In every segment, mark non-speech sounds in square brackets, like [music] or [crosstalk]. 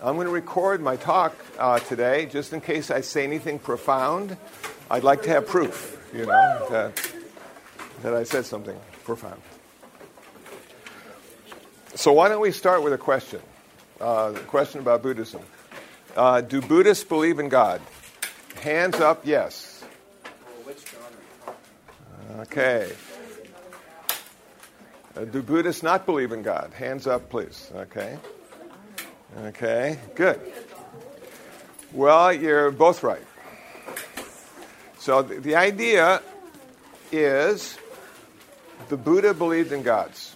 I'm going to record my talk uh, today just in case I say anything profound. I'd like to have proof, you know, that, that I said something profound. So, why don't we start with a question? Uh, a question about Buddhism. Uh, do Buddhists believe in God? Hands up, yes. Okay. Uh, do Buddhists not believe in God? Hands up, please. Okay. Okay, good. Well, you're both right. So the, the idea is the Buddha believed in gods,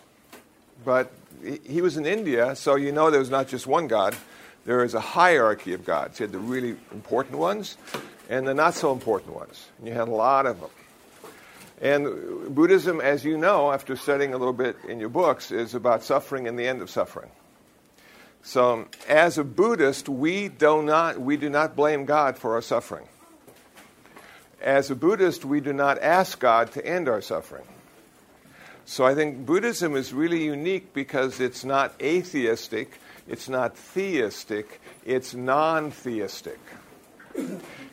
but he, he was in India, so you know there was not just one God. There is a hierarchy of gods. You had the really important ones and the not so important ones. And you had a lot of them. And Buddhism, as you know, after studying a little bit in your books, is about suffering and the end of suffering. So, as a Buddhist, we do not, we do not blame God for our suffering. As a Buddhist, we do not ask God to end our suffering. So, I think Buddhism is really unique because it's not atheistic, it's not theistic, it's non theistic.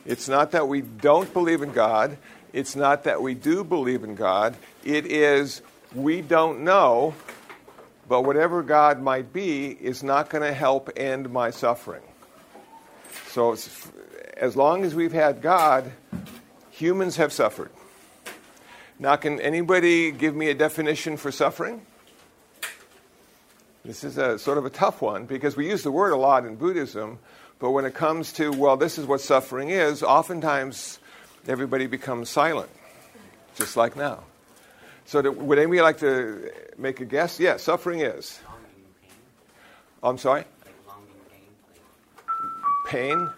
It's not that we don't believe in God, it's not that we do believe in God, it is we don't know but whatever God might be is not going to help end my suffering. So, as long as we've had God, humans have suffered. Now, can anybody give me a definition for suffering? This is a sort of a tough one because we use the word a lot in Buddhism, but when it comes to, well, this is what suffering is, oftentimes everybody becomes silent, just like now. So, do, would anybody like to make a guess? Yeah, suffering is. I'm sorry? Pain?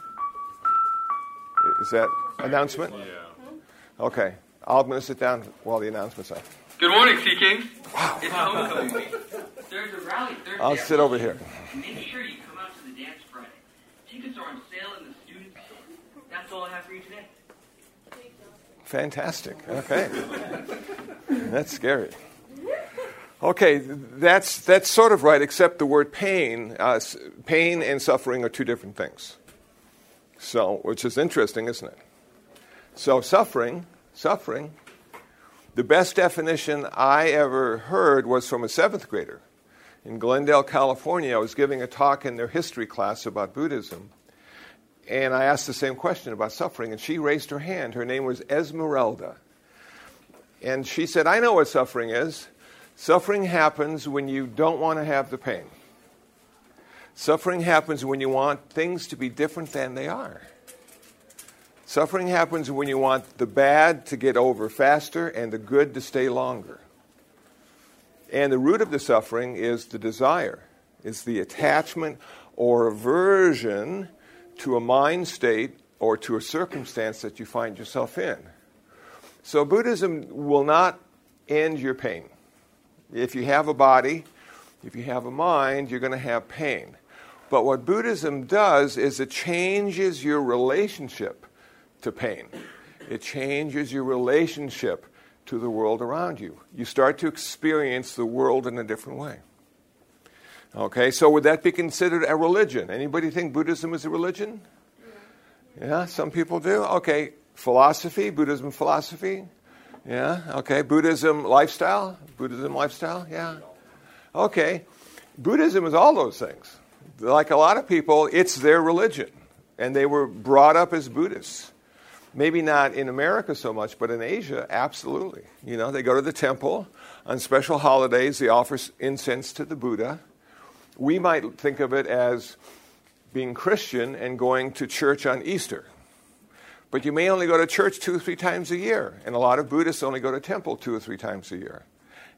Is that announcement? Yeah. Okay. I'm going to sit down while the announcements are. Good morning, Sea Kings. Wow. It's homecoming week. There's a rally Thursday. I'll sit over here. Make sure you come out to the dance Friday. Tickets are on sale in the student zone. That's all I have for you today. Fantastic. Okay. That's scary. Okay, that's, that's sort of right, except the word pain. Uh, pain and suffering are two different things. So, which is interesting, isn't it? So, suffering, suffering, the best definition I ever heard was from a seventh grader. In Glendale, California, I was giving a talk in their history class about Buddhism. And I asked the same question about suffering, and she raised her hand. Her name was Esmeralda. And she said, I know what suffering is. Suffering happens when you don't want to have the pain. Suffering happens when you want things to be different than they are. Suffering happens when you want the bad to get over faster and the good to stay longer. And the root of the suffering is the desire, is the attachment or aversion to a mind state or to a circumstance that you find yourself in. So, Buddhism will not end your pain. If you have a body, if you have a mind, you're going to have pain. But what Buddhism does is it changes your relationship to pain, it changes your relationship to the world around you. You start to experience the world in a different way. Okay, so would that be considered a religion? Anybody think Buddhism is a religion? Yeah, some people do. Okay, philosophy, Buddhism philosophy. Yeah, okay, Buddhism lifestyle, Buddhism lifestyle. Yeah, okay. Buddhism is all those things. Like a lot of people, it's their religion, and they were brought up as Buddhists. Maybe not in America so much, but in Asia, absolutely. You know, they go to the temple on special holidays. They offer incense to the Buddha we might think of it as being Christian and going to church on Easter. But you may only go to church two or three times a year, and a lot of Buddhists only go to temple two or three times a year.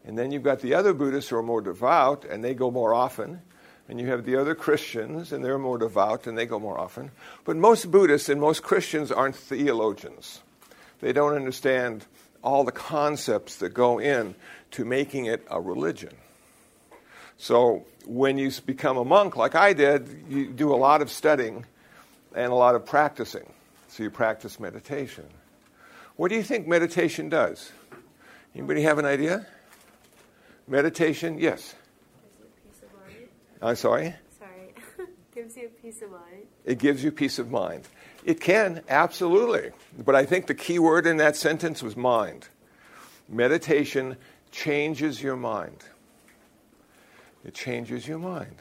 And then you've got the other Buddhists who are more devout, and they go more often. And you have the other Christians, and they're more devout, and they go more often. But most Buddhists and most Christians aren't theologians. They don't understand all the concepts that go in to making it a religion. So when you become a monk, like I did, you do a lot of studying and a lot of practicing. So you practice meditation. What do you think meditation does? Anybody have an idea? Meditation, yes. Gives you of mind. I'm sorry. Sorry. [laughs] gives you peace of mind. It gives you peace of mind. It can, absolutely. But I think the key word in that sentence was mind. Meditation changes your mind. It changes your mind.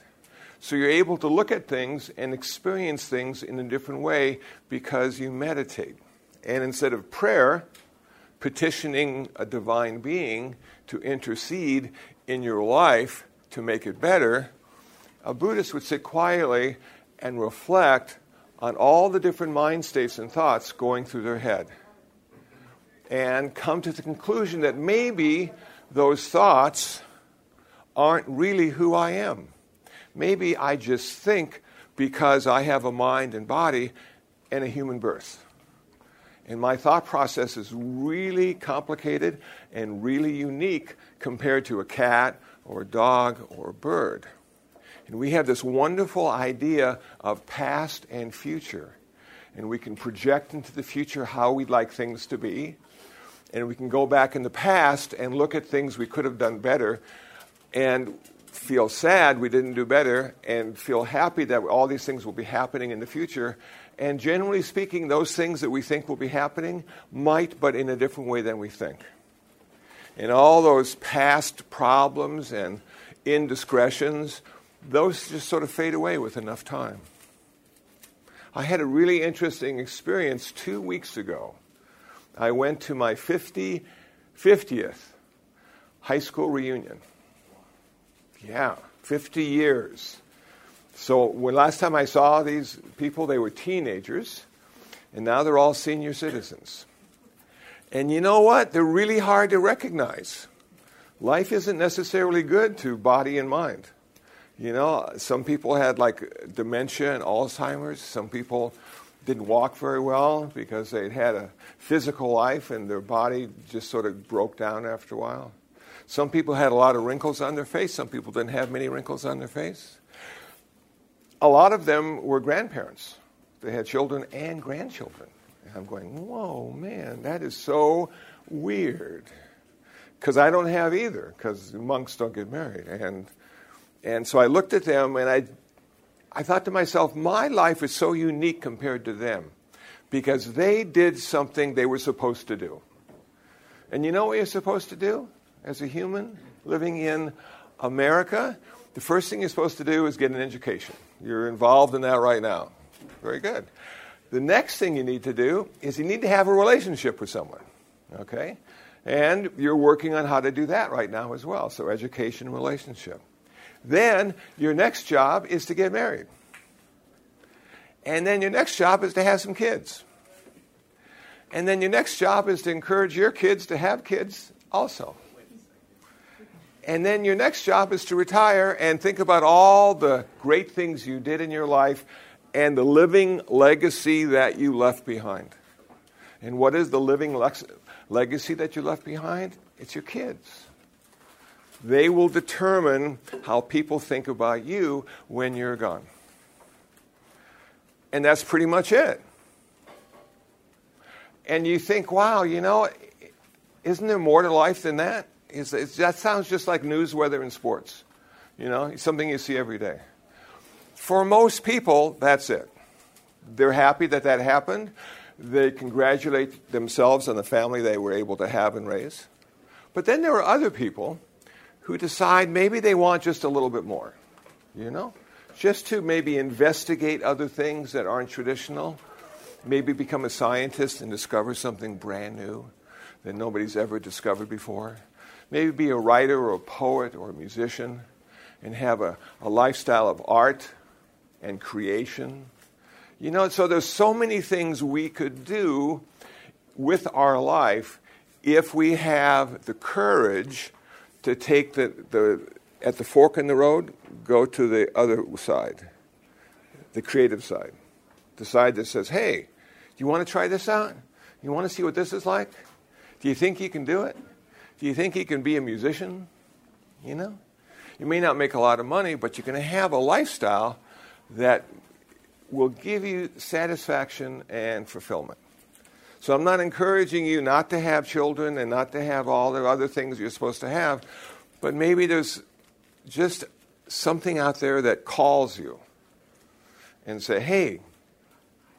So you're able to look at things and experience things in a different way because you meditate. And instead of prayer, petitioning a divine being to intercede in your life to make it better, a Buddhist would sit quietly and reflect on all the different mind states and thoughts going through their head and come to the conclusion that maybe those thoughts aren't really who I am. Maybe I just think because I have a mind and body and a human birth. And my thought process is really complicated and really unique compared to a cat or a dog or a bird. And we have this wonderful idea of past and future. And we can project into the future how we'd like things to be. And we can go back in the past and look at things we could have done better and feel sad we didn't do better and feel happy that all these things will be happening in the future. And generally speaking, those things that we think will be happening might, but in a different way than we think. And all those past problems and indiscretions those just sort of fade away with enough time. I had a really interesting experience two weeks ago. I went to my 50, 50th high school reunion. Yeah, 50 years. So when last time I saw these people, they were teenagers, and now they're all senior citizens. And you know what? They're really hard to recognize. Life isn't necessarily good to body and mind. You know, some people had like dementia and Alzheimer's. Some people didn't walk very well because they'd had a physical life and their body just sort of broke down after a while. Some people had a lot of wrinkles on their face. Some people didn't have many wrinkles on their face. A lot of them were grandparents. They had children and grandchildren. And I'm going, whoa, man, that is so weird. Because I don't have either, because monks don't get married. And and so I looked at them and I, I thought to myself, my life is so unique compared to them because they did something they were supposed to do. And you know what you're supposed to do as a human living in America? The first thing you're supposed to do is get an education. You're involved in that right now. Very good. The next thing you need to do is you need to have a relationship with someone. Okay? And you're working on how to do that right now as well. So, education, relationship. Then your next job is to get married. And then your next job is to have some kids. And then your next job is to encourage your kids to have kids also. And then your next job is to retire and think about all the great things you did in your life and the living legacy that you left behind. And what is the living legacy that you left behind? It's your kids. They will determine how people think about you when you're gone. And that's pretty much it. And you think, wow, you know, isn't there more to life than that? Is, that sounds just like news, weather, and sports. You know, it's something you see every day. For most people, that's it. They're happy that that happened. They congratulate themselves on the family they were able to have and raise. But then there are other people who decide maybe they want just a little bit more, you know? Just to maybe investigate other things that aren't traditional, maybe become a scientist and discover something brand new that nobody's ever discovered before. Maybe be a writer or a poet or a musician and have a, a lifestyle of art and creation. You know, so there's so many things we could do with our life if we have the courage to take the, the at the fork in the road, go to the other side, the creative side, the side that says, "Hey, do you want to try this out? You want to see what this is like? Do you think you can do it? Do you think he can be a musician? You know, you may not make a lot of money, but going to have a lifestyle that will give you satisfaction and fulfillment." So I'm not encouraging you not to have children and not to have all the other things you're supposed to have, but maybe there's just something out there that calls you. and say, hey,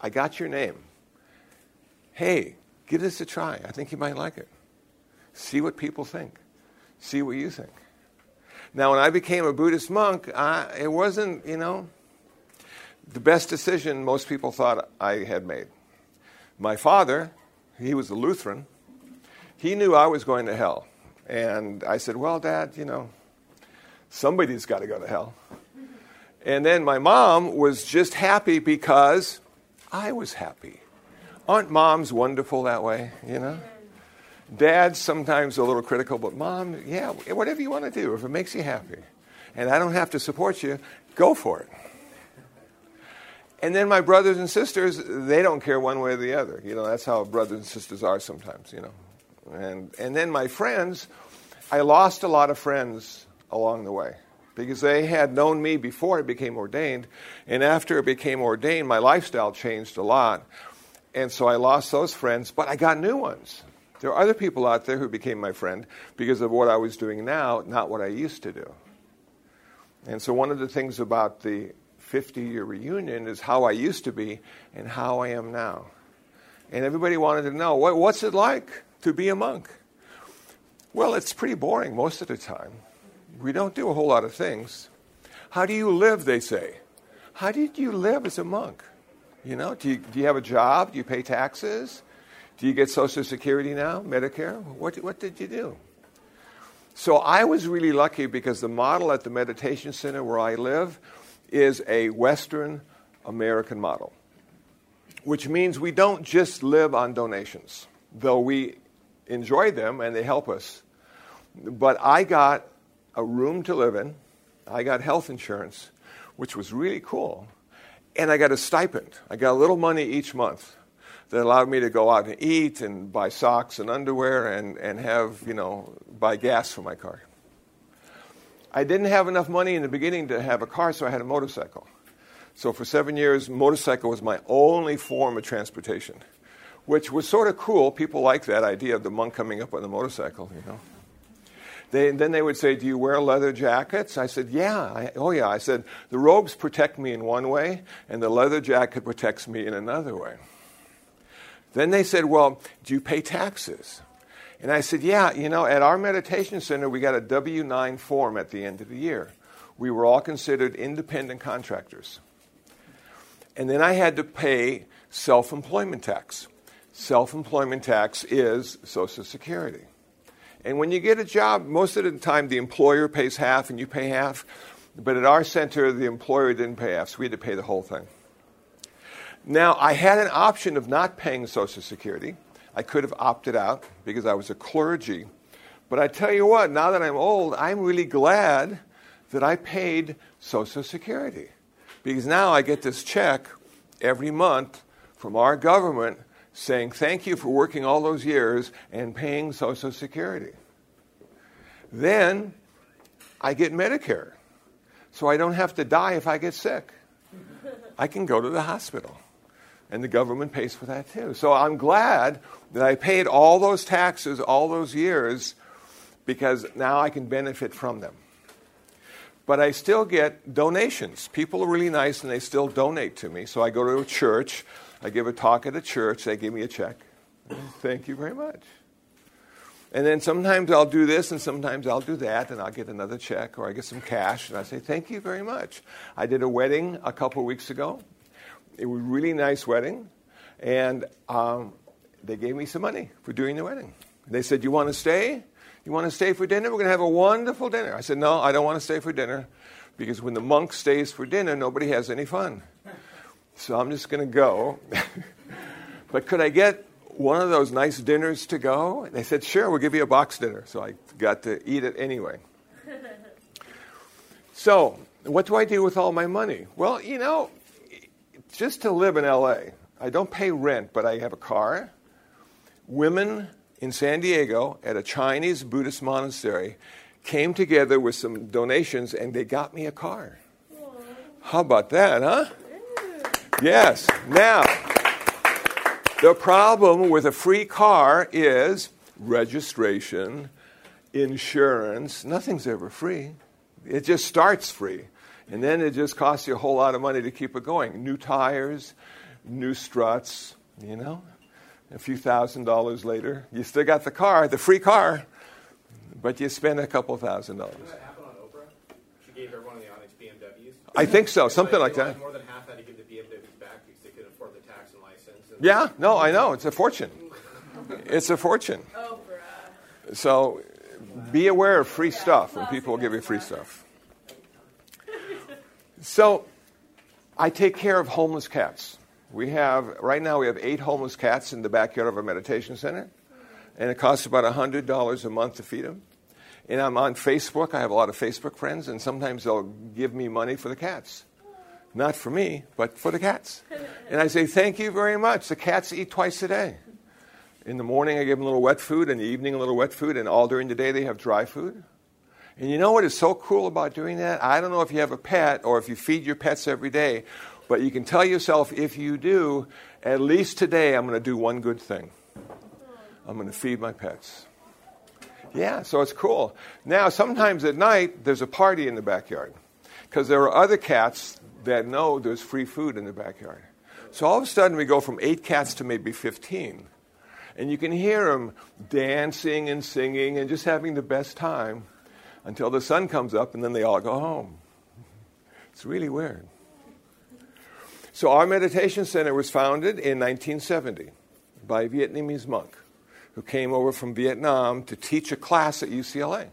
I got your name. Hey, give this a try. I think you might like it. See what people think. See what you think. Now, when I became a Buddhist monk, I, it wasn't, you know, the best decision most people thought I had made. My father, he was a Lutheran, he knew I was going to hell. And I said, Well, Dad, you know, somebody's got to go to hell. And then my mom was just happy because I was happy. Aren't moms wonderful that way, you know? Dad's sometimes a little critical, but mom, yeah, whatever you want to do, if it makes you happy, and I don't have to support you, go for it. And then my brothers and sisters, they don't care one way or the other. You know, that's how brothers and sisters are sometimes, you know. And, and then my friends, I lost a lot of friends along the way because they had known me before I became ordained. And after I became ordained, my lifestyle changed a lot. And so I lost those friends, but I got new ones. There are other people out there who became my friend because of what I was doing now, not what I used to do. And so, one of the things about the 50 year reunion is how I used to be and how I am now. And everybody wanted to know what, what's it like to be a monk? Well, it's pretty boring most of the time. We don't do a whole lot of things. How do you live, they say? How did you live as a monk? You know, do you, do you have a job? Do you pay taxes? Do you get Social Security now, Medicare? What, what did you do? So I was really lucky because the model at the meditation center where I live is a Western American model, which means we don't just live on donations, though we enjoy them and they help us. But I got a room to live in, I got health insurance, which was really cool, and I got a stipend. I got a little money each month that allowed me to go out and eat and buy socks and underwear and, and have, you know, buy gas for my car. I didn't have enough money in the beginning to have a car, so I had a motorcycle. So for seven years, motorcycle was my only form of transportation, which was sort of cool. People like that idea of the monk coming up on the motorcycle, you know. They, then they would say, Do you wear leather jackets? I said, Yeah. I, oh, yeah. I said, The robes protect me in one way, and the leather jacket protects me in another way. Then they said, Well, do you pay taxes? And I said, Yeah, you know, at our meditation center, we got a W 9 form at the end of the year. We were all considered independent contractors. And then I had to pay self employment tax. Self employment tax is Social Security. And when you get a job, most of the time the employer pays half and you pay half. But at our center, the employer didn't pay half, so we had to pay the whole thing. Now, I had an option of not paying Social Security. I could have opted out because I was a clergy. But I tell you what, now that I'm old, I'm really glad that I paid Social Security. Because now I get this check every month from our government saying, Thank you for working all those years and paying Social Security. Then I get Medicare. So I don't have to die if I get sick. I can go to the hospital and the government pays for that too. So I'm glad that I paid all those taxes all those years because now I can benefit from them. But I still get donations. People are really nice and they still donate to me. So I go to a church, I give a talk at a church, they give me a check. Thank you very much. And then sometimes I'll do this and sometimes I'll do that and I'll get another check or I get some cash and I say, Thank you very much. I did a wedding a couple weeks ago it was a really nice wedding, and um, they gave me some money for doing the wedding. They said, You want to stay? You want to stay for dinner? We're going to have a wonderful dinner. I said, No, I don't want to stay for dinner because when the monk stays for dinner, nobody has any fun. So I'm just going to go. [laughs] but could I get one of those nice dinners to go? And they said, Sure, we'll give you a box dinner. So I got to eat it anyway. [laughs] so, what do I do with all my money? Well, you know, just to live in LA. I don't pay rent, but I have a car. Women in San Diego at a Chinese Buddhist monastery came together with some donations and they got me a car. How about that, huh? Yes. Now, the problem with a free car is registration, insurance. Nothing's ever free. It just starts free. And then it just costs you a whole lot of money to keep it going. New tires, new struts, you know. A few thousand dollars later, you still got the car, the free car, but you spend a couple thousand dollars. Did that happen on Oprah? She gave everyone in the audience BMWs. I think so, something like Like, that. More than half had to give the BMWs back because they couldn't afford the tax and license. And Yeah, no, I know. It's a fortune. It's a fortune. Oprah. So be aware of free stuff when people will give you free stuff. So I take care of homeless cats. We have, right now, we have eight homeless cats in the backyard of our meditation center, and it costs about $100 a month to feed them. And I'm on Facebook. I have a lot of Facebook friends, and sometimes they'll give me money for the cats. Not for me, but for the cats. And I say, Thank you very much. The cats eat twice a day. In the morning, I give them a little wet food, in the evening, a little wet food, and all during the day, they have dry food. And you know what is so cool about doing that? I don't know if you have a pet or if you feed your pets every day, but you can tell yourself if you do, at least today, I'm going to do one good thing. I'm going to feed my pets. Yeah, so it's cool. Now, sometimes at night, there's a party in the backyard because there are other cats that know there's free food in the backyard. So all of a sudden, we go from eight cats to maybe 15. And you can hear them dancing and singing and just having the best time until the sun comes up and then they all go home. It's really weird. So, our meditation center was founded in 1970 by a Vietnamese monk who came over from Vietnam to teach a class at UCLA.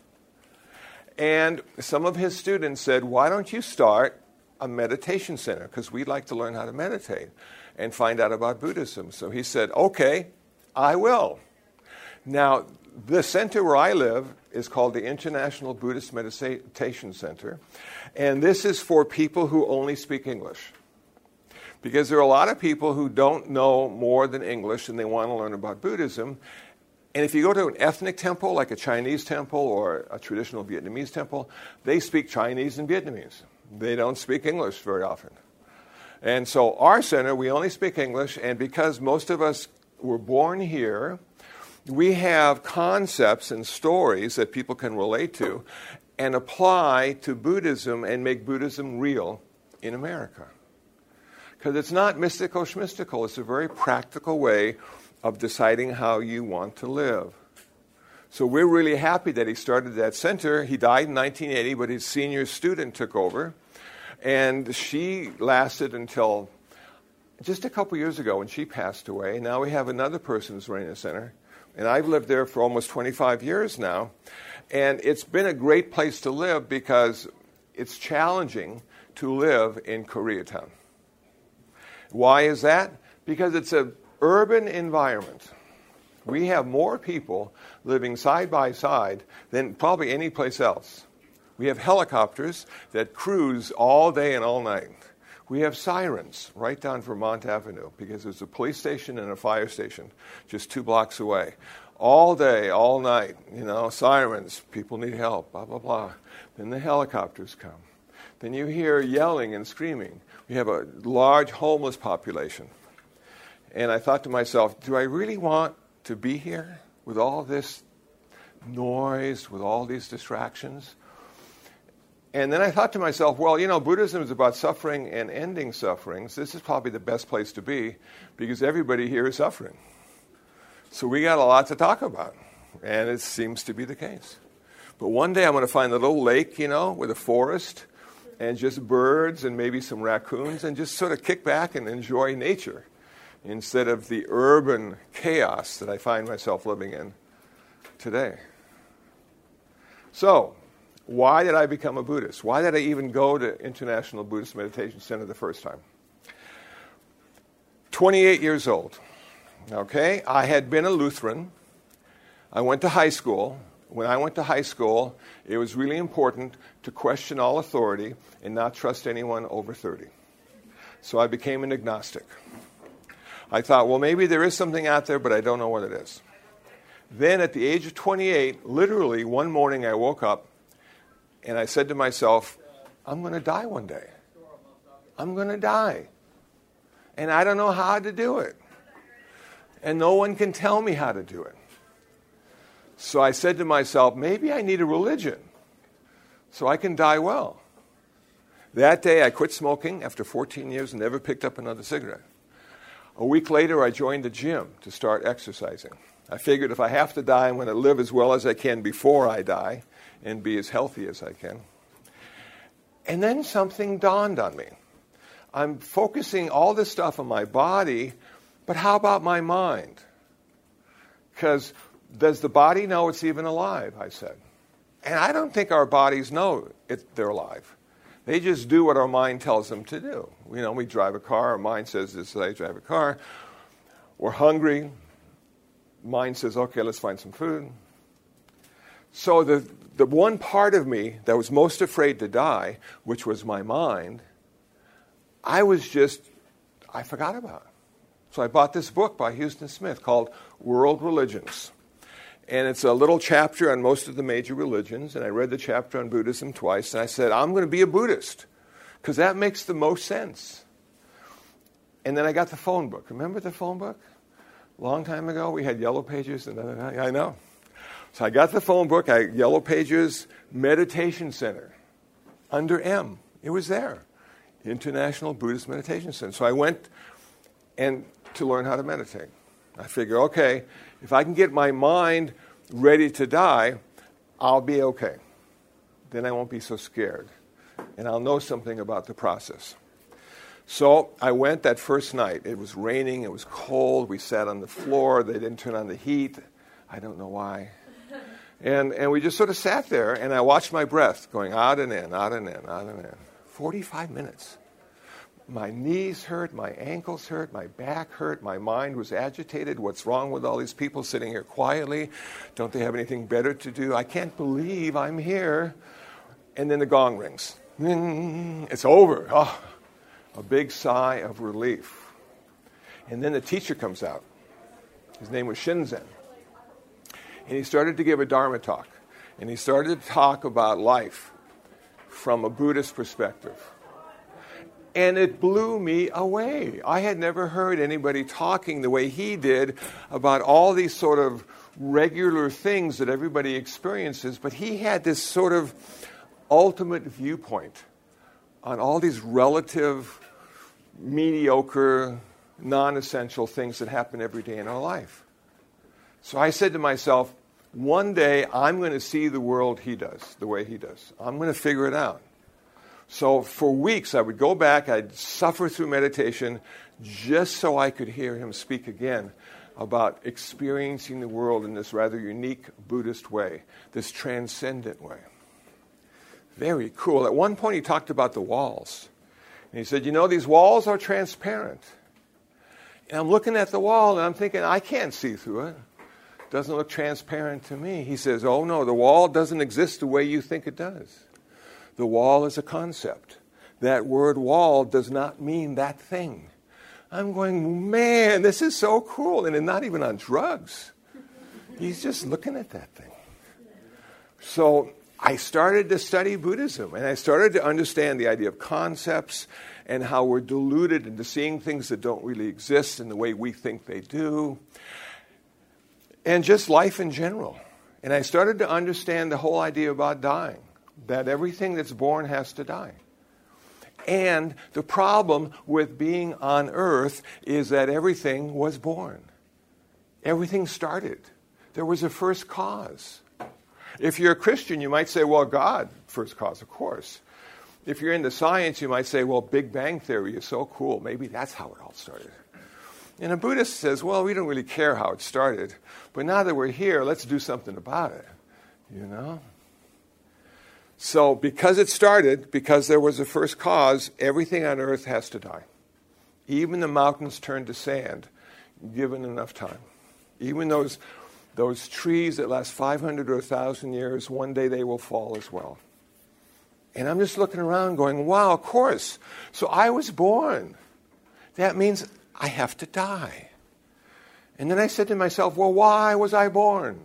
And some of his students said, Why don't you start a meditation center? Because we'd like to learn how to meditate and find out about Buddhism. So he said, Okay, I will. Now, the center where I live is called the International Buddhist Meditation Center, and this is for people who only speak English. Because there are a lot of people who don't know more than English and they want to learn about Buddhism. And if you go to an ethnic temple, like a Chinese temple or a traditional Vietnamese temple, they speak Chinese and Vietnamese. They don't speak English very often. And so, our center, we only speak English, and because most of us were born here, we have concepts and stories that people can relate to and apply to Buddhism and make Buddhism real in America. Because it's not mystical schmystical, it's a very practical way of deciding how you want to live. So we're really happy that he started that center. He died in 1980, but his senior student took over. And she lasted until just a couple years ago when she passed away. Now we have another person who's running the center. And I've lived there for almost 25 years now. And it's been a great place to live because it's challenging to live in Koreatown. Why is that? Because it's an urban environment. We have more people living side by side than probably any place else. We have helicopters that cruise all day and all night. We have sirens right down Vermont Avenue because there's a police station and a fire station just two blocks away. All day, all night, you know, sirens, people need help, blah, blah, blah. Then the helicopters come. Then you hear yelling and screaming. We have a large homeless population. And I thought to myself, do I really want to be here with all this noise, with all these distractions? And then I thought to myself, well, you know, Buddhism is about suffering and ending sufferings. This is probably the best place to be because everybody here is suffering. So we got a lot to talk about, and it seems to be the case. But one day I'm going to find a little lake, you know, with a forest and just birds and maybe some raccoons and just sort of kick back and enjoy nature instead of the urban chaos that I find myself living in today. So, why did I become a Buddhist? Why did I even go to International Buddhist Meditation Center the first time? 28 years old. Okay, I had been a Lutheran. I went to high school. When I went to high school, it was really important to question all authority and not trust anyone over 30. So I became an agnostic. I thought, well, maybe there is something out there, but I don't know what it is. Then at the age of 28, literally one morning I woke up and I said to myself, I'm going to die one day. I'm going to die. And I don't know how to do it. And no one can tell me how to do it. So I said to myself, maybe I need a religion so I can die well. That day, I quit smoking after 14 years and never picked up another cigarette. A week later, I joined the gym to start exercising. I figured if I have to die, I'm going to live as well as I can before I die and be as healthy as I can. And then something dawned on me. I'm focusing all this stuff on my body, but how about my mind? Because does the body know it's even alive? I said. And I don't think our bodies know it, they're alive. They just do what our mind tells them to do. You know, we drive a car, our mind says this is drive a car. We're hungry. Mind says, okay, let's find some food. So the, the one part of me that was most afraid to die, which was my mind, I was just, I forgot about. So I bought this book by Huston Smith called World Religions. And it's a little chapter on most of the major religions. And I read the chapter on Buddhism twice. And I said, I'm going to be a Buddhist because that makes the most sense. And then I got the phone book. Remember the phone book? Long time ago, we had yellow pages. And I know. So I got the phone book, I Yellow Pages Meditation Center under M. It was there. International Buddhist Meditation Center. So I went and to learn how to meditate. I figure, okay, if I can get my mind ready to die, I'll be okay. Then I won't be so scared. And I'll know something about the process. So I went that first night. It was raining, it was cold. We sat on the floor. They didn't turn on the heat. I don't know why. And, and we just sort of sat there, and I watched my breath going out and in, out and in, out and in. 45 minutes. My knees hurt, my ankles hurt, my back hurt, my mind was agitated. What's wrong with all these people sitting here quietly? Don't they have anything better to do? I can't believe I'm here. And then the gong rings. It's over. Oh, a big sigh of relief. And then the teacher comes out. His name was Shinzen. And he started to give a Dharma talk. And he started to talk about life from a Buddhist perspective. And it blew me away. I had never heard anybody talking the way he did about all these sort of regular things that everybody experiences, but he had this sort of ultimate viewpoint on all these relative, mediocre, non essential things that happen every day in our life. So I said to myself, one day I'm going to see the world he does, the way he does. I'm going to figure it out. So for weeks, I would go back, I'd suffer through meditation just so I could hear him speak again about experiencing the world in this rather unique Buddhist way, this transcendent way. Very cool. At one point, he talked about the walls. And he said, You know, these walls are transparent. And I'm looking at the wall and I'm thinking, I can't see through it doesn't look transparent to me. He says, Oh, no, the wall doesn't exist the way you think it does. The wall is a concept. That word wall does not mean that thing. I'm going, man, this is so cool. And not even on drugs. He's just looking at that thing. So I started to study Buddhism and I started to understand the idea of concepts and how we're deluded into seeing things that don't really exist in the way we think they do and just life in general. And I started to understand the whole idea about dying that everything that's born has to die. And the problem with being on earth is that everything was born. Everything started. There was a first cause. If you're a Christian, you might say, well, God, first cause, of course. If you're into science, you might say, well, Big Bang Theory is so cool. Maybe that's how it all started. And a Buddhist says, well, we don't really care how it started, but now that we're here, let's do something about it. You know? So, because it started, because there was a first cause, everything on earth has to die. Even the mountains turn to sand, given enough time. Even those, those trees that last 500 or 1,000 years, one day they will fall as well. And I'm just looking around going, wow, of course. So I was born. That means I have to die. And then I said to myself, well, why was I born?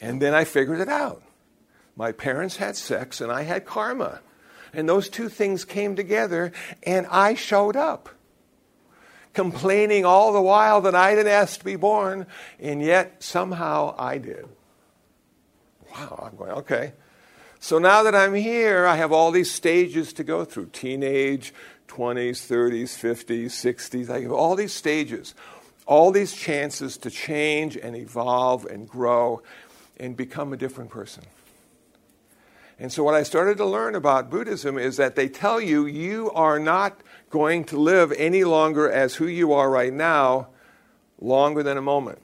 And then I figured it out. My parents had sex and I had karma. And those two things came together and I showed up. Complaining all the while that I didn't ask to be born, and yet somehow I did. Wow, I'm going, okay. So now that I'm here, I have all these stages to go through teenage, 20s, 30s, 50s, 60s. I have all these stages, all these chances to change and evolve and grow and become a different person. And so, what I started to learn about Buddhism is that they tell you you are not going to live any longer as who you are right now, longer than a moment.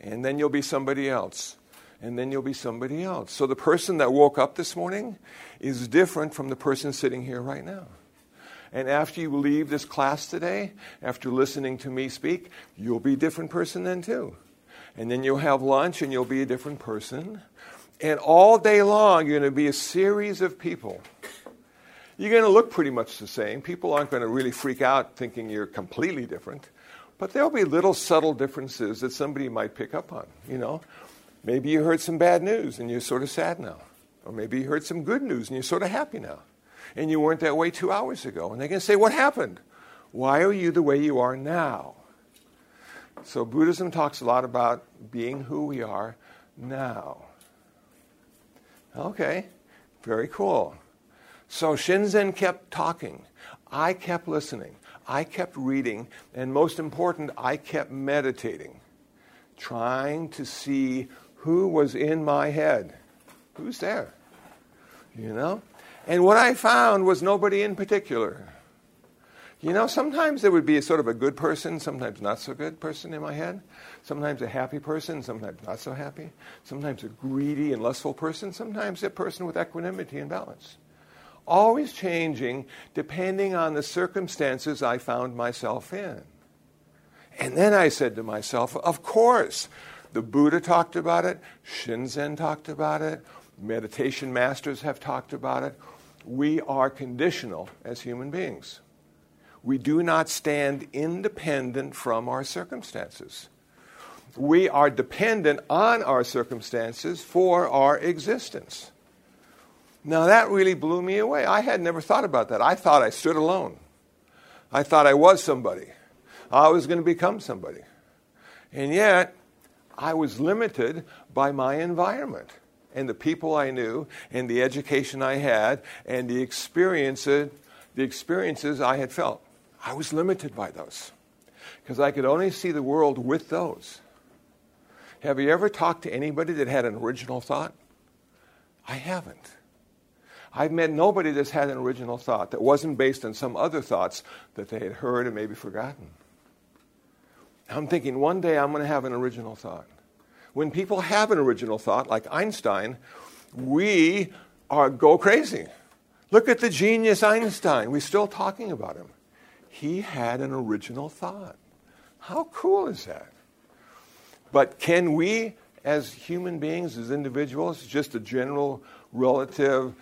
And then you'll be somebody else and then you'll be somebody else. So the person that woke up this morning is different from the person sitting here right now. And after you leave this class today, after listening to me speak, you'll be a different person then too. And then you'll have lunch and you'll be a different person. And all day long, you're going to be a series of people. You're going to look pretty much the same. People aren't going to really freak out thinking you're completely different. But there'll be little subtle differences that somebody might pick up on, you know. Maybe you heard some bad news and you're sort of sad now. Or maybe you heard some good news and you're sort of happy now. And you weren't that way two hours ago. And they can say, What happened? Why are you the way you are now? So Buddhism talks a lot about being who we are now. Okay, very cool. So Shinzen kept talking. I kept listening. I kept reading. And most important, I kept meditating, trying to see who was in my head. Who's there? You know? And what I found was nobody in particular. You know, sometimes there would be a sort of a good person, sometimes not so good person in my head. Sometimes a happy person, sometimes not so happy. Sometimes a greedy and lustful person, sometimes a person with equanimity and balance. Always changing depending on the circumstances I found myself in. And then I said to myself, of course, the Buddha talked about it, Shinzen talked about it, meditation masters have talked about it. We are conditional as human beings. We do not stand independent from our circumstances. We are dependent on our circumstances for our existence. Now, that really blew me away. I had never thought about that. I thought I stood alone. I thought I was somebody. I was going to become somebody. And yet, I was limited by my environment and the people I knew and the education I had and the experiences, the experiences I had felt. I was limited by those because I could only see the world with those. Have you ever talked to anybody that had an original thought? I haven't. I've met nobody that's had an original thought that wasn't based on some other thoughts that they had heard and maybe forgotten. I'm thinking one day I'm going to have an original thought. When people have an original thought, like Einstein, we are, go crazy. Look at the genius Einstein. We're still talking about him. He had an original thought. How cool is that? But can we, as human beings, as individuals, just a general, relative,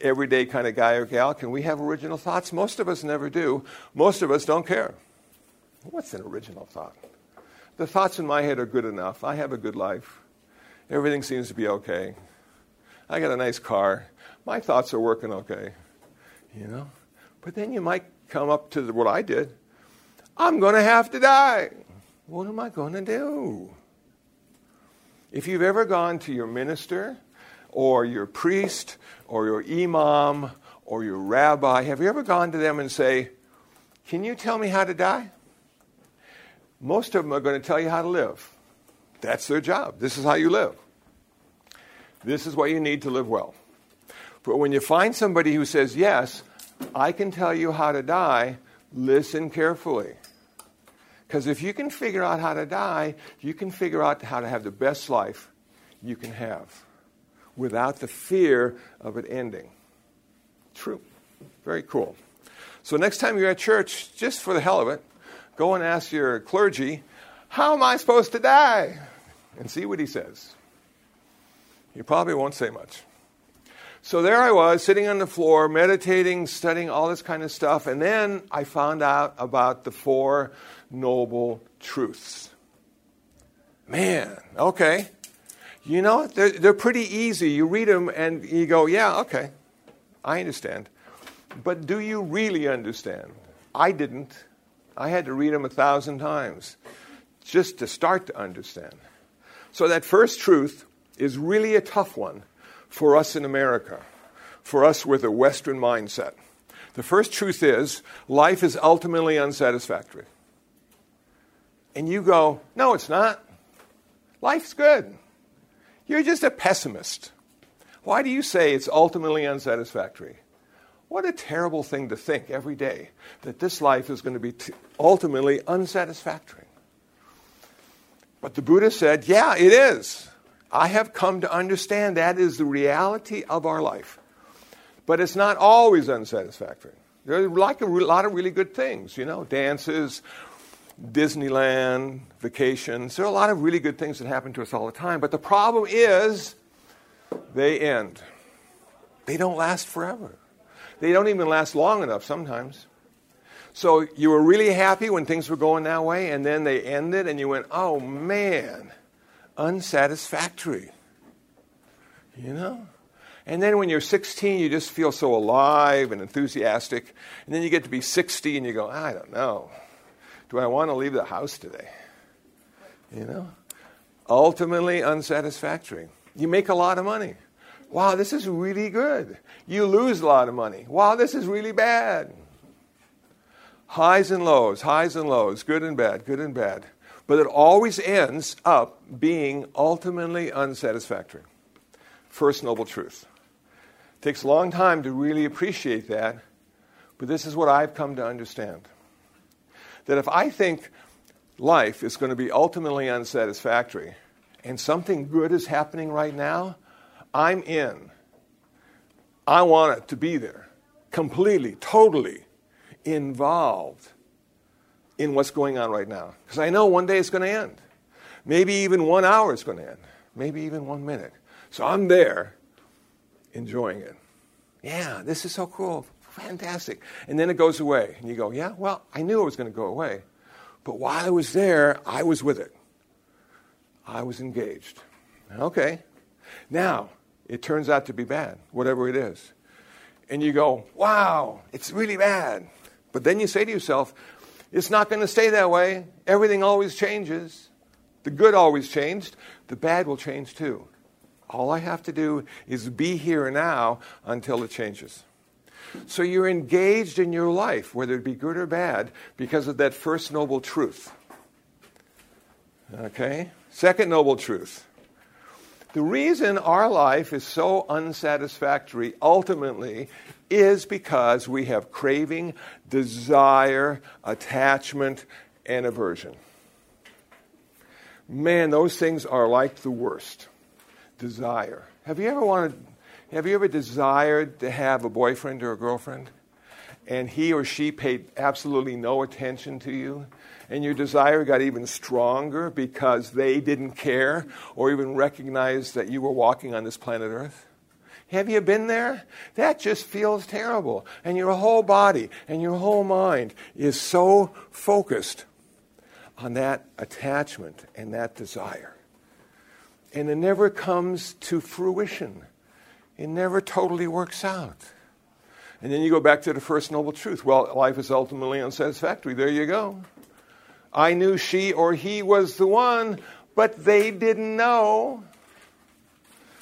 everyday kind of guy or gal, can we have original thoughts? Most of us never do. Most of us don't care. What's an original thought? The thoughts in my head are good enough. I have a good life. Everything seems to be okay. I got a nice car. My thoughts are working okay. You know? But then you might come up to the, what I did. I'm going to have to die. What am I going to do? If you've ever gone to your minister or your priest or your imam or your rabbi, have you ever gone to them and say, Can you tell me how to die? Most of them are going to tell you how to live. That's their job. This is how you live. This is what you need to live well. But when you find somebody who says, Yes, I can tell you how to die, listen carefully. Because if you can figure out how to die, you can figure out how to have the best life you can have without the fear of it ending. True. Very cool. So, next time you're at church, just for the hell of it, go and ask your clergy, How am I supposed to die? And see what he says. He probably won't say much. So there I was, sitting on the floor, meditating, studying all this kind of stuff, and then I found out about the Four Noble Truths. Man, okay. You know, they're, they're pretty easy. You read them and you go, yeah, okay, I understand. But do you really understand? I didn't. I had to read them a thousand times just to start to understand. So, that first truth is really a tough one for us in America, for us with a Western mindset. The first truth is life is ultimately unsatisfactory. And you go, no, it's not. Life's good. You're just a pessimist. Why do you say it's ultimately unsatisfactory? What a terrible thing to think every day that this life is going to be t- ultimately unsatisfactory. But the Buddha said, yeah, it is. I have come to understand that is the reality of our life. But it's not always unsatisfactory. There are like a re- lot of really good things, you know, dances, Disneyland, vacations. There are a lot of really good things that happen to us all the time. But the problem is they end. They don't last forever. They don't even last long enough sometimes. So you were really happy when things were going that way, and then they ended, and you went, oh man, unsatisfactory. You know? And then when you're 16, you just feel so alive and enthusiastic. And then you get to be 60 and you go, I don't know. Do I want to leave the house today? You know? Ultimately unsatisfactory. You make a lot of money. Wow, this is really good. You lose a lot of money. Wow, this is really bad. Highs and lows, highs and lows, good and bad, good and bad. But it always ends up being ultimately unsatisfactory. First noble truth. Takes a long time to really appreciate that, but this is what I've come to understand. That if I think life is going to be ultimately unsatisfactory and something good is happening right now, I'm in. I want it to be there, completely, totally involved in what's going on right now. Because I know one day it's going to end. Maybe even one hour is going to end. Maybe even one minute. So I'm there enjoying it. Yeah, this is so cool. Fantastic. And then it goes away. And you go, yeah, well, I knew it was going to go away. But while I was there, I was with it. I was engaged. Okay. Now, it turns out to be bad, whatever it is. And you go, wow, it's really bad. But then you say to yourself, it's not going to stay that way. Everything always changes. The good always changed. The bad will change too. All I have to do is be here now until it changes. So you're engaged in your life, whether it be good or bad, because of that first noble truth. Okay? Second noble truth the reason our life is so unsatisfactory ultimately is because we have craving, desire, attachment, and aversion. Man, those things are like the worst. Desire. Have you ever wanted have you ever desired to have a boyfriend or a girlfriend and he or she paid absolutely no attention to you? And your desire got even stronger because they didn't care or even recognize that you were walking on this planet Earth? Have you been there? That just feels terrible. And your whole body and your whole mind is so focused on that attachment and that desire. And it never comes to fruition, it never totally works out. And then you go back to the first noble truth. Well, life is ultimately unsatisfactory. There you go. I knew she or he was the one, but they didn't know.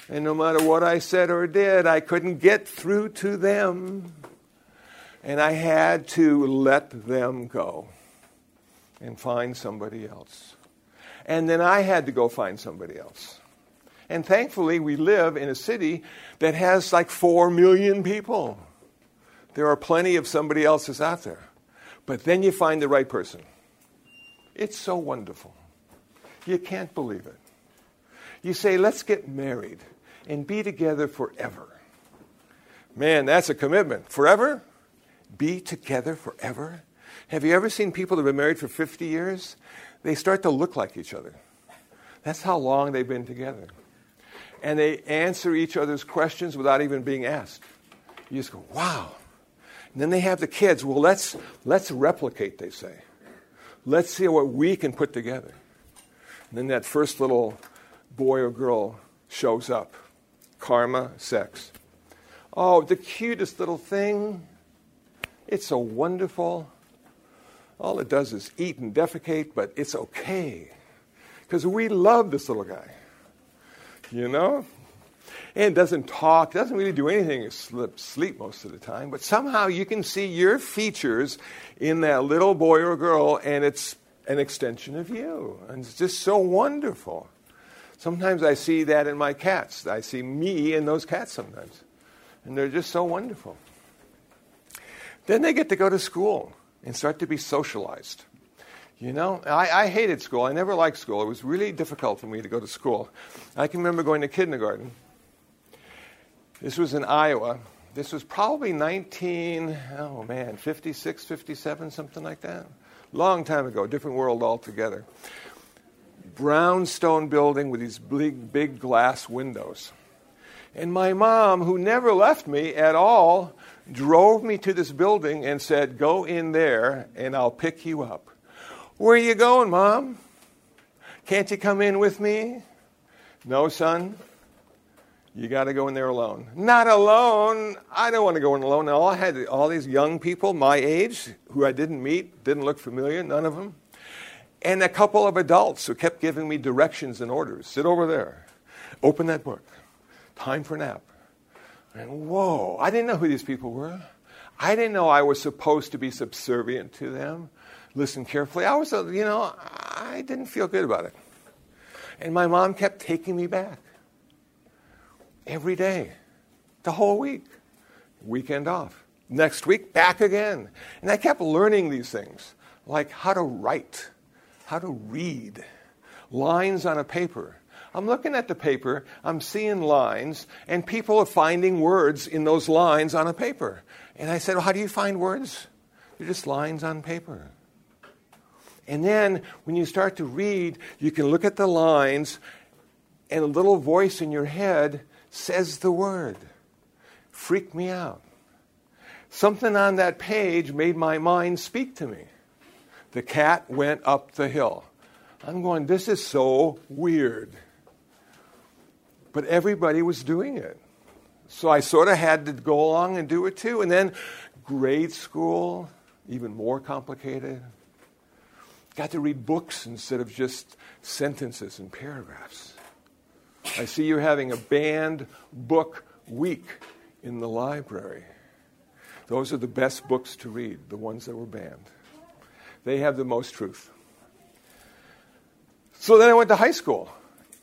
And no matter what I said or did, I couldn't get through to them. And I had to let them go and find somebody else. And then I had to go find somebody else. And thankfully, we live in a city that has like 4 million people. There are plenty of somebody else's out there. But then you find the right person. It's so wonderful. You can't believe it. You say, let's get married and be together forever. Man, that's a commitment. Forever? Be together forever? Have you ever seen people that have been married for 50 years? They start to look like each other. That's how long they've been together. And they answer each other's questions without even being asked. You just go, wow. And then they have the kids. Well, let's, let's replicate, they say. Let's see what we can put together. And then that first little boy or girl shows up karma, sex. Oh, the cutest little thing. It's so wonderful. All it does is eat and defecate, but it's okay. Because we love this little guy. You know? And doesn't talk, doesn't really do anything except sleep most of the time. But somehow you can see your features in that little boy or girl, and it's an extension of you. And it's just so wonderful. Sometimes I see that in my cats. I see me in those cats sometimes. And they're just so wonderful. Then they get to go to school and start to be socialized. You know, I, I, hated school. I never liked school. It was really difficult for me to go to school. I can remember going to kindergarten. This was in Iowa. This was probably 19, oh man, 56, 57, something like that. Long time ago, different world altogether. Brownstone building with these big, big glass windows. And my mom, who never left me at all, drove me to this building and said, Go in there and I'll pick you up. Where are you going, Mom? Can't you come in with me? No, son. You got to go in there alone. Not alone. I don't want to go in alone. All I had all these young people my age who I didn't meet, didn't look familiar, none of them. And a couple of adults who kept giving me directions and orders. Sit over there. Open that book. Time for nap. And whoa, I didn't know who these people were. I didn't know I was supposed to be subservient to them, listen carefully. I was, uh, you know, I didn't feel good about it. And my mom kept taking me back every day, the whole week, weekend off. Next week, back again. And I kept learning these things, like how to write, how to read, lines on a paper I'm looking at the paper, I'm seeing lines, and people are finding words in those lines on a paper. And I said, well, How do you find words? They're just lines on paper. And then when you start to read, you can look at the lines, and a little voice in your head says the word. Freaked me out. Something on that page made my mind speak to me. The cat went up the hill. I'm going, this is so weird. But everybody was doing it. So I sort of had to go along and do it too. And then grade school, even more complicated. Got to read books instead of just sentences and paragraphs. I see you're having a banned book week in the library. Those are the best books to read, the ones that were banned. They have the most truth. So then I went to high school.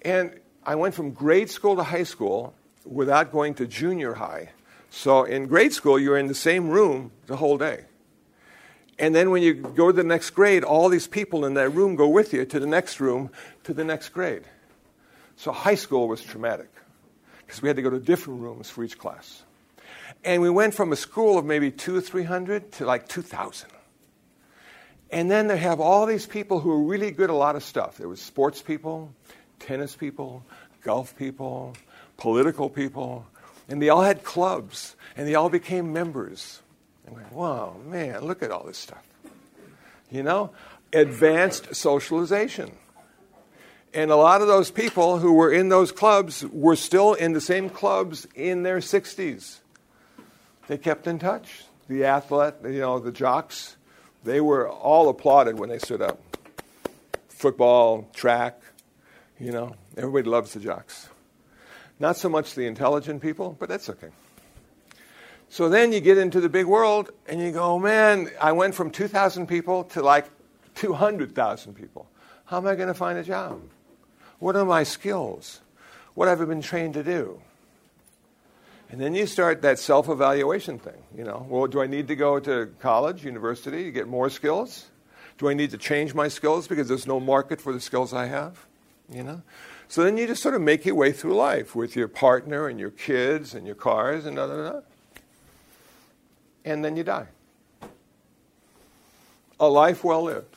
And I went from grade school to high school without going to junior high. So in grade school, you're in the same room the whole day. And then when you go to the next grade, all these people in that room go with you to the next room, to the next grade. So high school was traumatic because we had to go to different rooms for each class. And we went from a school of maybe two or three hundred to like 2,000. And then they have all these people who are really good at a lot of stuff. There was sports people, tennis people, golf people, political people, and they all had clubs, and they all became members. And we went, wow, man, look at all this stuff. You know, advanced socialization. And a lot of those people who were in those clubs were still in the same clubs in their 60s. They kept in touch. The athlete, you know, the jocks, they were all applauded when they stood up. Football, track, you know, everybody loves the jocks. Not so much the intelligent people, but that's okay. So then you get into the big world and you go, man, I went from 2,000 people to like 200,000 people. How am I going to find a job? What are my skills? What have I been trained to do? And then you start that self evaluation thing. You know, well, do I need to go to college, university to get more skills? Do I need to change my skills because there's no market for the skills I have? you know? So then you just sort of make your way through life with your partner and your kids and your cars and da da. And then you die. A life well lived.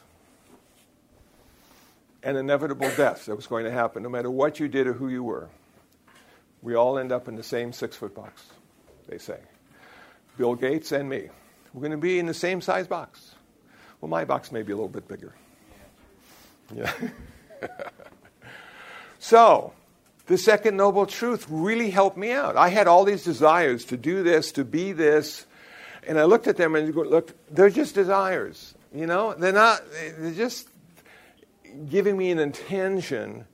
An inevitable death that was going to happen no matter what you did or who you were. We all end up in the same six foot box, they say. Bill Gates and me. We're going to be in the same size box. Well, my box may be a little bit bigger. Yeah. [laughs] So, the second noble truth really helped me out. I had all these desires to do this, to be this, and I looked at them and go, look, they're just desires. You know, they're not, they're just giving me an intention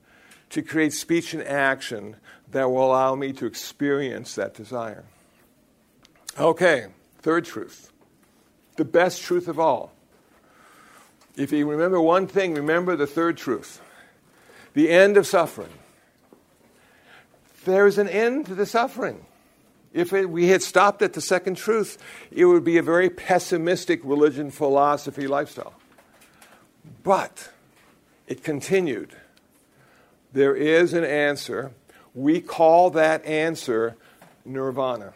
to create speech and action that will allow me to experience that desire. Okay, third truth. The best truth of all. If you remember one thing, remember the third truth the end of suffering. There's an end to the suffering. If it, we had stopped at the second truth, it would be a very pessimistic religion, philosophy, lifestyle. But it continued. There is an answer. We call that answer nirvana.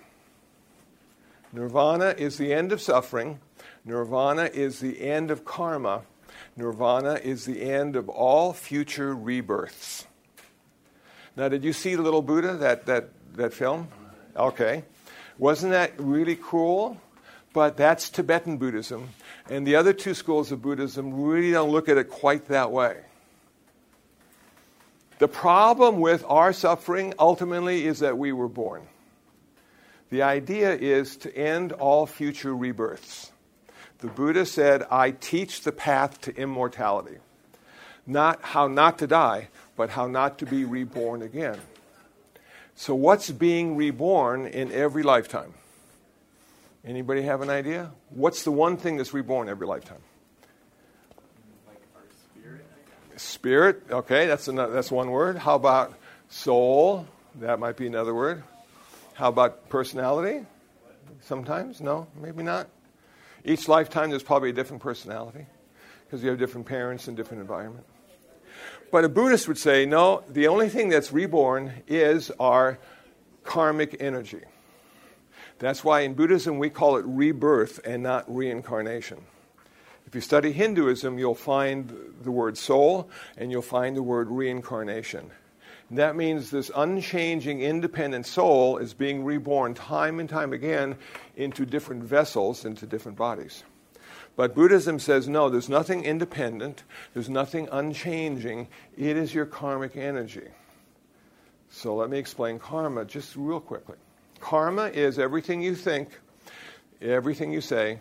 Nirvana is the end of suffering. Nirvana is the end of karma. Nirvana is the end of all future rebirths. Now, did you see little Buddha, that, that, that film? Okay. Wasn't that really cool? But that's Tibetan Buddhism. And the other two schools of Buddhism really don't look at it quite that way. The problem with our suffering ultimately is that we were born. The idea is to end all future rebirths. The Buddha said, I teach the path to immortality. Not how not to die, but how not to be reborn again. So, what's being reborn in every lifetime? Anybody have an idea? What's the one thing that's reborn every lifetime? Like our spirit, Spirit, okay, that's, another, that's one word. How about soul? That might be another word. How about personality? Sometimes? No, maybe not. Each lifetime, there's probably a different personality because you have different parents and different environment. But a Buddhist would say, no, the only thing that's reborn is our karmic energy. That's why in Buddhism we call it rebirth and not reincarnation. If you study Hinduism, you'll find the word soul and you'll find the word reincarnation. And that means this unchanging, independent soul is being reborn time and time again into different vessels, into different bodies. But Buddhism says no, there's nothing independent, there's nothing unchanging. It is your karmic energy. So let me explain karma just real quickly. Karma is everything you think, everything you say,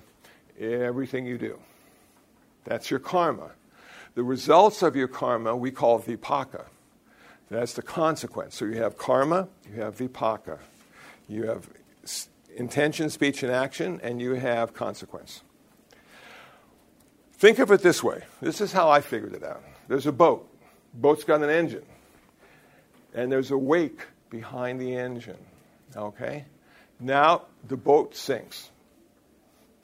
everything you do. That's your karma. The results of your karma we call vipaka. That's the consequence. So you have karma, you have vipaka. You have intention, speech, and action, and you have consequence. Think of it this way. This is how I figured it out. There's a boat. Boat's got an engine. And there's a wake behind the engine. Okay? Now the boat sinks.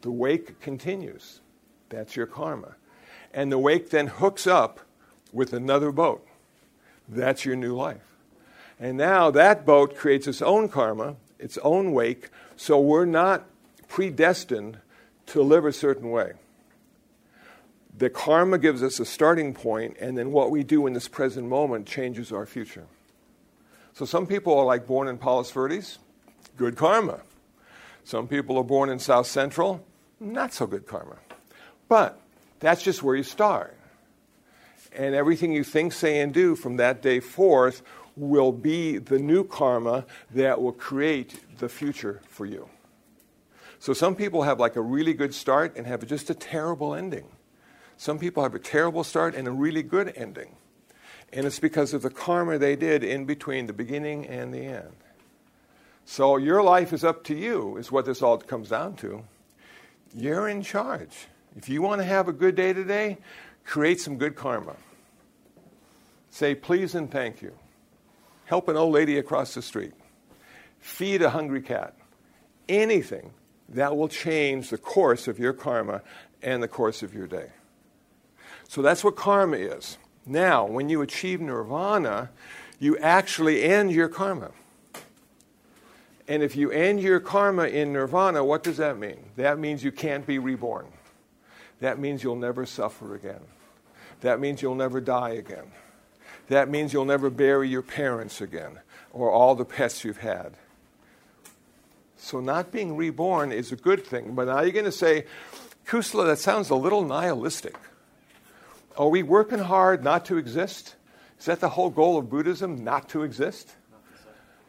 The wake continues. That's your karma. And the wake then hooks up with another boat. That's your new life. And now that boat creates its own karma, its own wake, so we're not predestined to live a certain way. The karma gives us a starting point, and then what we do in this present moment changes our future. So some people are like born in Palos Verdes, good karma. Some people are born in South Central, not so good karma. But that's just where you start. And everything you think, say, and do from that day forth will be the new karma that will create the future for you. So some people have like a really good start and have just a terrible ending. Some people have a terrible start and a really good ending. And it's because of the karma they did in between the beginning and the end. So your life is up to you, is what this all comes down to. You're in charge. If you want to have a good day today, create some good karma. Say please and thank you. Help an old lady across the street. Feed a hungry cat. Anything that will change the course of your karma and the course of your day. So that's what karma is. Now, when you achieve nirvana, you actually end your karma. And if you end your karma in nirvana, what does that mean? That means you can't be reborn. That means you'll never suffer again. That means you'll never die again. That means you'll never bury your parents again or all the pets you've had. So, not being reborn is a good thing. But now you're going to say, Kusala, that sounds a little nihilistic. Are we working hard not to exist? Is that the whole goal of Buddhism, not to exist?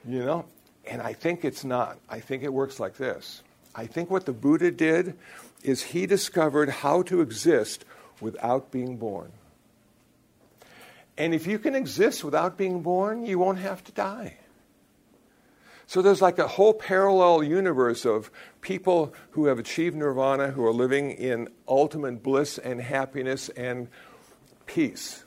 You know? And I think it's not. I think it works like this. I think what the Buddha did is he discovered how to exist without being born. And if you can exist without being born, you won't have to die. So there's like a whole parallel universe of people who have achieved nirvana, who are living in ultimate bliss and happiness and peace.